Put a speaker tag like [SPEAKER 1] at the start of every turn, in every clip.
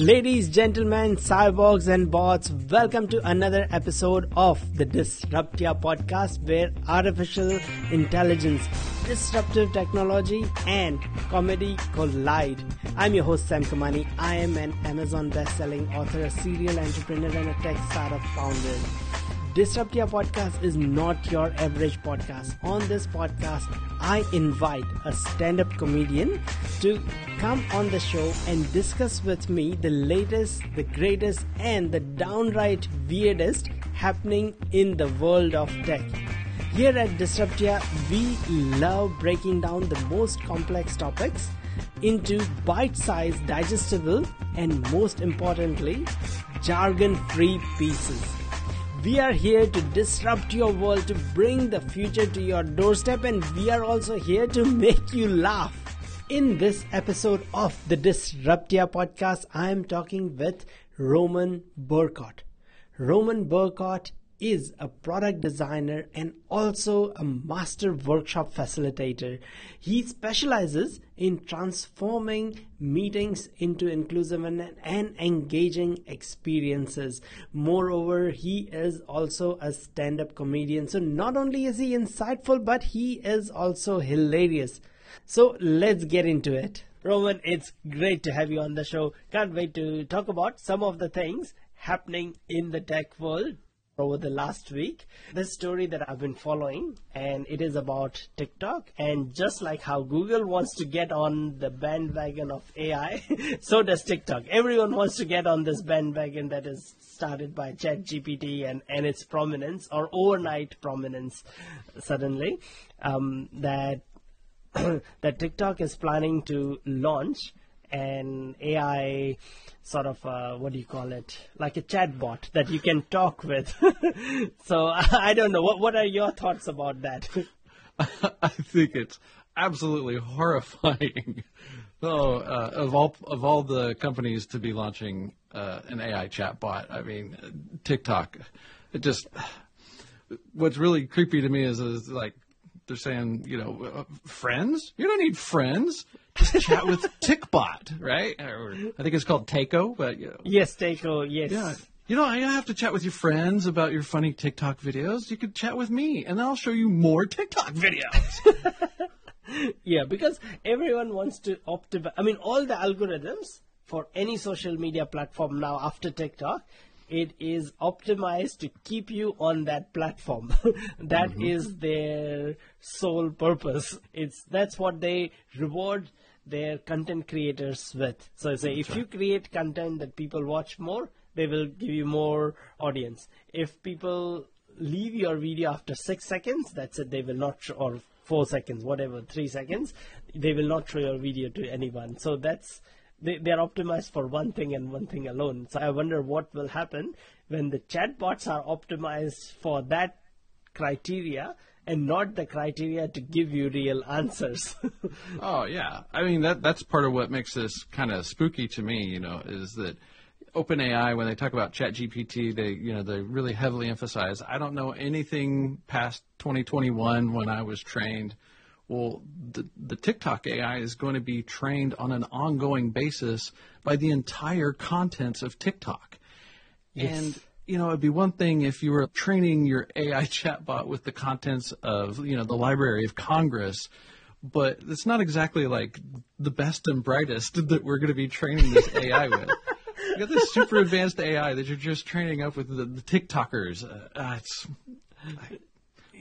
[SPEAKER 1] Ladies, gentlemen, cyborgs, and bots, welcome to another episode of the Disruptia podcast where artificial intelligence, disruptive technology, and comedy collide. I'm your host, Sam Kamani. I am an Amazon best-selling author, a serial entrepreneur, and a tech startup founder. Disruptia podcast is not your average podcast. On this podcast, I invite a stand up comedian to come on the show and discuss with me the latest, the greatest, and the downright weirdest happening in the world of tech. Here at Disruptia, we love breaking down the most complex topics into bite sized, digestible, and most importantly, jargon free pieces. We are here to disrupt your world, to bring the future to your doorstep, and we are also here to make you laugh. In this episode of the Disruptia podcast, I am talking with Roman Bercot. Roman Bercot is a product designer and also a master workshop facilitator. He specializes in transforming meetings into inclusive and, and, engaging experiences. Moreover, he is also a stand up comedian. So, not only is he insightful, but he is also hilarious. So, let's get into it. Roman, it's great to have you on the show. Can't wait to talk about some of the things happening in the tech world over the last week. This story that I've been following, and it is about TikTok. And just like how Google wants to get on the bandwagon of AI, so does TikTok. Everyone wants to get on this bandwagon that is started by ChatGPT and, and its prominence or overnight prominence suddenly. Um, that that TikTok is planning to launch an AI sort of uh, what do you call it? Like a chatbot that you can talk with. So i don't know. What what are your thoughts about that?
[SPEAKER 2] I think it's absolutely horrifying. Oh uh, of all of all the companies to be launching uh, an ai chatbot i mean tiktok it just what's really creepy to me is, is like they're saying, you know, uh, friends? You don't need friends. Chat with TikBot, right? Or, I think it's called Tako, but you know.
[SPEAKER 1] Yes, Tako, yes.
[SPEAKER 2] Yeah. You know, I don't have to chat with your friends about your funny TikTok videos. You could chat with me, and I'll show you more TikTok videos.
[SPEAKER 1] yeah, because everyone wants to optimize. I mean, all the algorithms for any social media platform now after TikTok it is optimized to keep you on that platform. That mm-hmm. is their sole purpose. It's that's what they reward their content creators with. So say if you create content that people watch more, they will give you more audience. If people leave your video after six seconds, that's it. They will not show, or four seconds, whatever, three seconds, they will not show your video to anyone. So that's they, they are optimized for one thing and one thing alone. So I wonder what will happen when the chatbots are optimized for that criteria and not the criteria to give you real answers.
[SPEAKER 2] oh yeah, I mean that that's part of what makes this kind of spooky to me. You know, is that OpenAI when they talk about ChatGPT, they you know they really heavily emphasize. I don't know anything past 2021 when I was trained well, the, the TikTok AI is going to be trained on an ongoing basis by the entire contents of TikTok. Yes. And you know, it'd be one thing if you were training your AI chatbot with the contents of, you know, the Library of Congress, but it's not exactly like the best and brightest that we're going to be training this AI with. You got this super advanced AI that you're just training up with the, the TikTokers. Uh, uh, it's,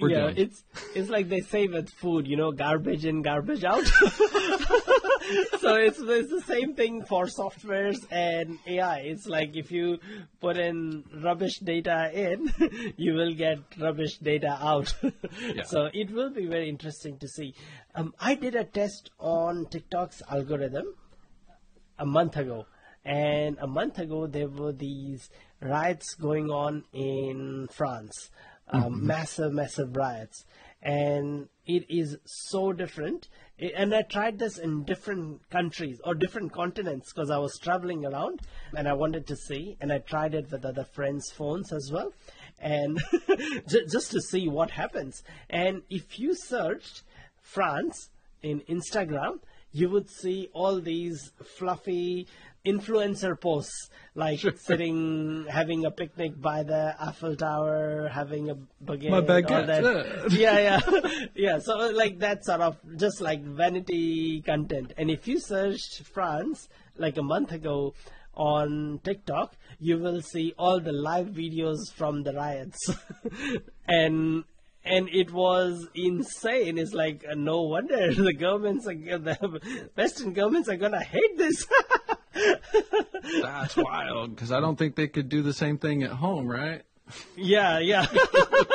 [SPEAKER 2] we're
[SPEAKER 1] yeah, it's it's like they say with food, you know, garbage in, garbage out. so it's it's the same thing for softwares and AI. It's like if you put in rubbish data in, you will get rubbish data out. yeah. So it will be very interesting to see. Um, I did a test on TikTok's algorithm a month ago. And a month ago, there were these riots going on in France um, mm-hmm. massive, massive riots. And it is so different. And I tried this in different countries or different continents because I was traveling around and I wanted to see. And I tried it with other friends' phones as well. And just to see what happens. And if you searched France in Instagram, you would see all these fluffy influencer posts like sitting having a picnic by the Eiffel Tower, having a baguette.
[SPEAKER 2] My baguette,
[SPEAKER 1] that. yeah, yeah, yeah. So like that sort of just like vanity content. And if you searched France like a month ago on TikTok, you will see all the live videos from the riots, and and it was insane. It's like uh, no wonder the governments, are, the Western governments, are gonna hate this.
[SPEAKER 2] That's wild because I don't think they could do the same thing at home, right?
[SPEAKER 1] Yeah, yeah.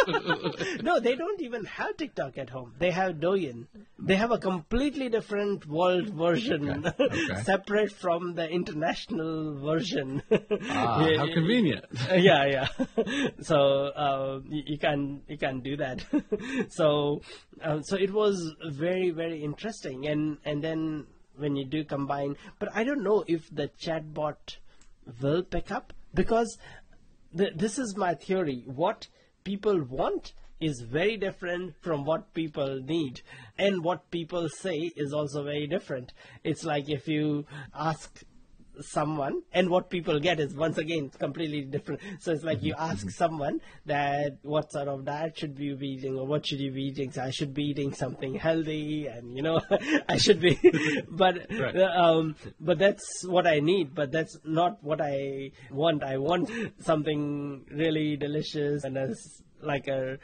[SPEAKER 1] no, they don't even have TikTok at home. They have Douyin. They have a completely different world version,
[SPEAKER 2] Okay, okay.
[SPEAKER 1] separate from the international version.
[SPEAKER 2] Ah, how convenient.
[SPEAKER 1] yeah, yeah. so uh, you, you can you can do that. so uh, so it was very very interesting, and and then when you do combine, but I don't know if the chatbot will pick up because th- this is my theory. What people want is very different from what people need, and what people say is also very different. It's like if you ask someone and what people get is once again completely different. So it's like you ask someone that what sort of diet should you be eating or what should you be eating? So i should be eating something healthy and you know i should be but
[SPEAKER 2] Right.
[SPEAKER 1] um but that's what i need but that's not what i want. I want something really delicious and as like a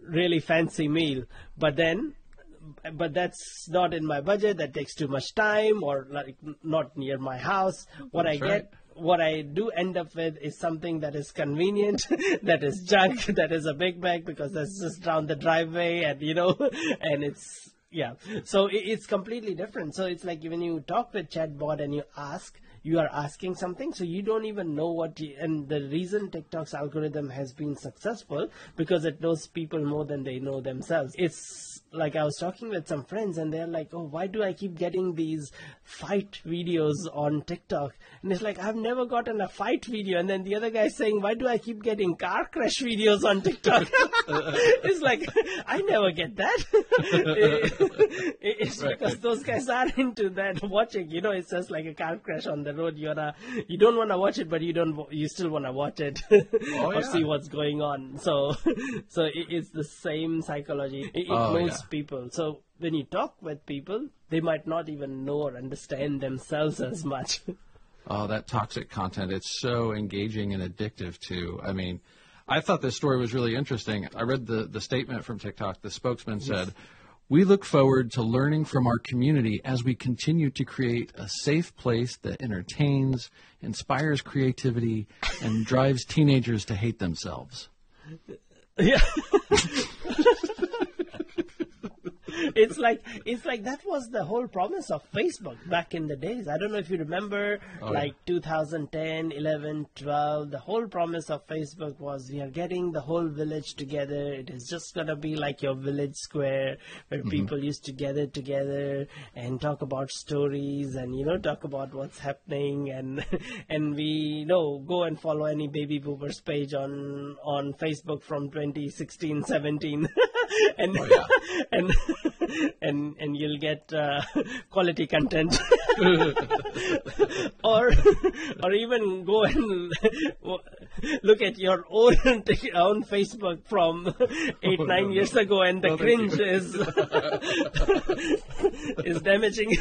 [SPEAKER 1] really fancy meal. But then but that's not in my budget. That takes too much time or like not near my house. What i
[SPEAKER 2] That's
[SPEAKER 1] get
[SPEAKER 2] right.
[SPEAKER 1] what i do end up with is something that is convenient that is junk that is a big bag because that's just down the driveway and you know and it's yeah. So i- it's completely different. So it's like when you talk with chatbot and you ask you are asking something. So you don't even know what you, and the reason tiktok's algorithm has been successful because it knows people more than they know themselves. It's like i was talking with some friends and they're like oh why do i keep getting these fight videos on tiktok? And it's like i've never gotten a fight video. And then the other guy saying why do i keep getting car crash videos on tiktok? It's like i never get that. It's
[SPEAKER 2] Right.
[SPEAKER 1] because those guys are into that watching. You know it's just like a car crash on the road. You're a, you don't want to watch it but you don't you still want to watch it oh, or
[SPEAKER 2] yeah.
[SPEAKER 1] see what's going on. So so it, it's the same psychology. It, it
[SPEAKER 2] Oh, yeah.
[SPEAKER 1] People so when you talk with people they might not even know or understand themselves as much
[SPEAKER 2] Oh, that toxic content. It's so engaging and addictive too. I mean, I thought this story was really interesting. I read the, the statement from TikTok. The spokesman said, We look forward to learning from our community as we continue to create a safe place that entertains, inspires creativity, and drives teenagers to hate themselves.
[SPEAKER 1] Yeah. it's like it's like that was the whole promise of Facebook back in the days. I don't know if you remember
[SPEAKER 2] Oh,
[SPEAKER 1] like 2010, 11, 12, the whole promise of Facebook was we are getting the whole village together. It is just going to be like your village square where
[SPEAKER 2] Mm-hmm.
[SPEAKER 1] people used to gather together and talk about stories and you know talk about what's happening and and we you know go and follow any baby boomers page on on Facebook from 2016 17 and
[SPEAKER 2] Oh,
[SPEAKER 1] and and and you'll get uh, quality content. Or or even go and look at your own own Facebook from eight
[SPEAKER 2] Oh,
[SPEAKER 1] nine
[SPEAKER 2] no,
[SPEAKER 1] years
[SPEAKER 2] no.
[SPEAKER 1] ago and the
[SPEAKER 2] No,
[SPEAKER 1] cringe is is damaging.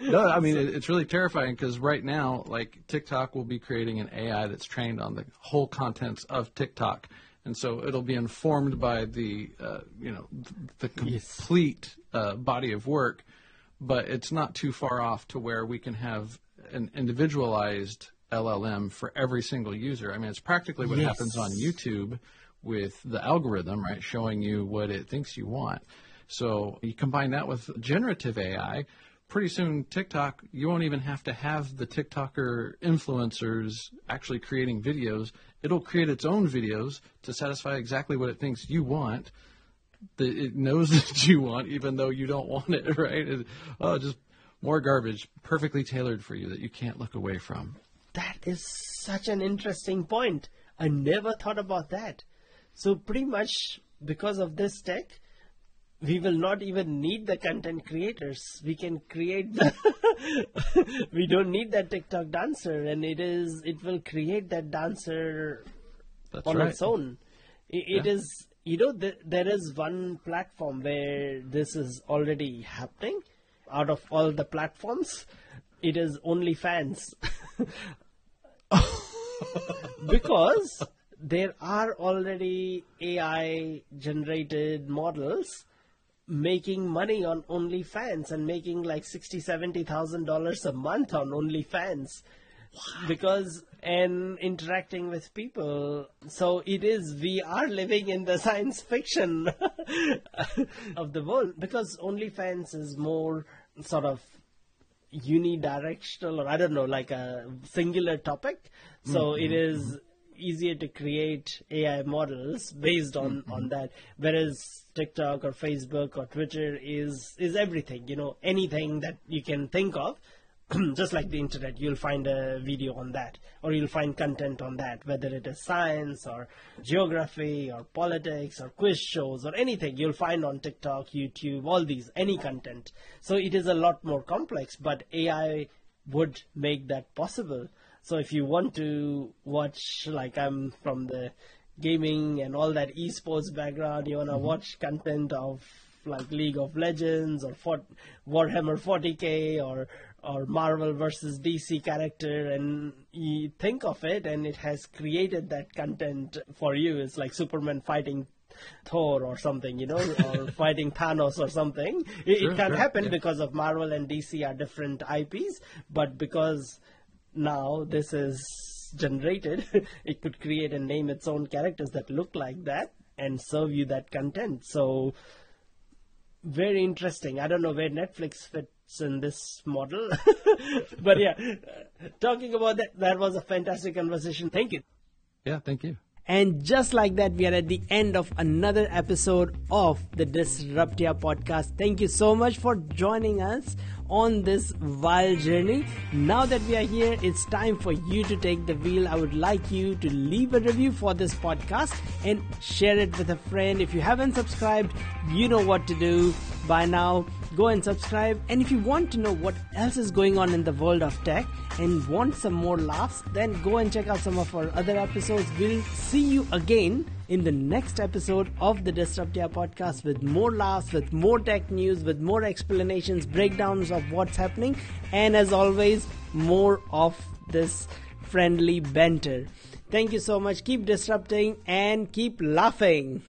[SPEAKER 2] No, I mean it's really terrifying because right now, like TikTok will be creating an AI that's trained on the whole contents of TikTok, and so it'll be informed by the uh, you know th- the complete uh, body of work, but it's not too far off to where we can have an individualized LLM for every single user. I mean, it's practically what
[SPEAKER 1] Yes.
[SPEAKER 2] happens on YouTube with the algorithm, right, showing you what it thinks you want. So you combine that with generative AI, pretty soon TikTok, you won't even have to have the TikToker influencers actually creating videos. It'll create its own videos to satisfy exactly what it thinks you want. It knows that you want, even though you don't want it, right? It, oh, just more garbage, perfectly tailored for you that you can't look away from.
[SPEAKER 1] That is such an interesting point. I never thought about that. So pretty much because of this tech, we will not even need the content creators. We can create the. we don't need that TikTok dancer, and it is it will create that dancer
[SPEAKER 2] That's
[SPEAKER 1] on
[SPEAKER 2] right.
[SPEAKER 1] its own. It, it
[SPEAKER 2] Yeah.
[SPEAKER 1] is you know th- there is one platform where this is already happening. Out of all the platforms, it is OnlyFans. because there are already AI generated models making money on OnlyFans and making like sixty, seventy thousand dollars a month on OnlyFans. Because and interacting with people. So it is we are living in the science fiction of the world. Because OnlyFans is more sort of unidirectional or I don't know, like a singular topic. So mm-hmm. it is mm-hmm. Easier to create AI models based on, mm-hmm. on that. Whereas TikTok or Facebook or Twitter is is everything, you know, anything that you can think of. Just like the internet, you'll find a video on that, or you'll find content on that, whether it is science or geography or politics or quiz shows or anything you'll find on TikTok, YouTube, all these, any content. So it is a lot more complex, but AI would make that possible. So if you want to watch, like I'm from the gaming and all that esports background, you want to mm-hmm. watch content of like League of Legends or Fort, Warhammer 40k or or Marvel versus DC character, and you think of it, and it has created that content for you. It's like Superman fighting Thor or something, you know, or fighting Thanos or something. It,
[SPEAKER 2] Sure,
[SPEAKER 1] it can
[SPEAKER 2] sure,
[SPEAKER 1] happen
[SPEAKER 2] yeah.
[SPEAKER 1] because of Marvel and DC are different IPs, but because now this is generated, it could create and name its own characters that look like that and serve you that content. So very interesting. I don't know where Netflix fits in this model, but yeah, talking about that, that was a fantastic conversation. Thank you.
[SPEAKER 2] Yeah, thank you.
[SPEAKER 1] And just like that, we are at the end of another episode of the Disruptia podcast. Thank you so much for joining us on this wild journey. Now that we are here, it's time for you to take the wheel. I would like you to leave a review for this podcast and share it with a friend. If you haven't subscribed, you know what to do by now. Go and subscribe. And if you want to know what else is going on in the world of tech and want some more laughs, then go and check out some of our other episodes. We'll see you again in the next episode of the Disruptia podcast with more laughs, with more tech news, with more explanations, breakdowns of what's happening, and as always, more of this friendly banter. Thank you so much. Keep disrupting and keep laughing.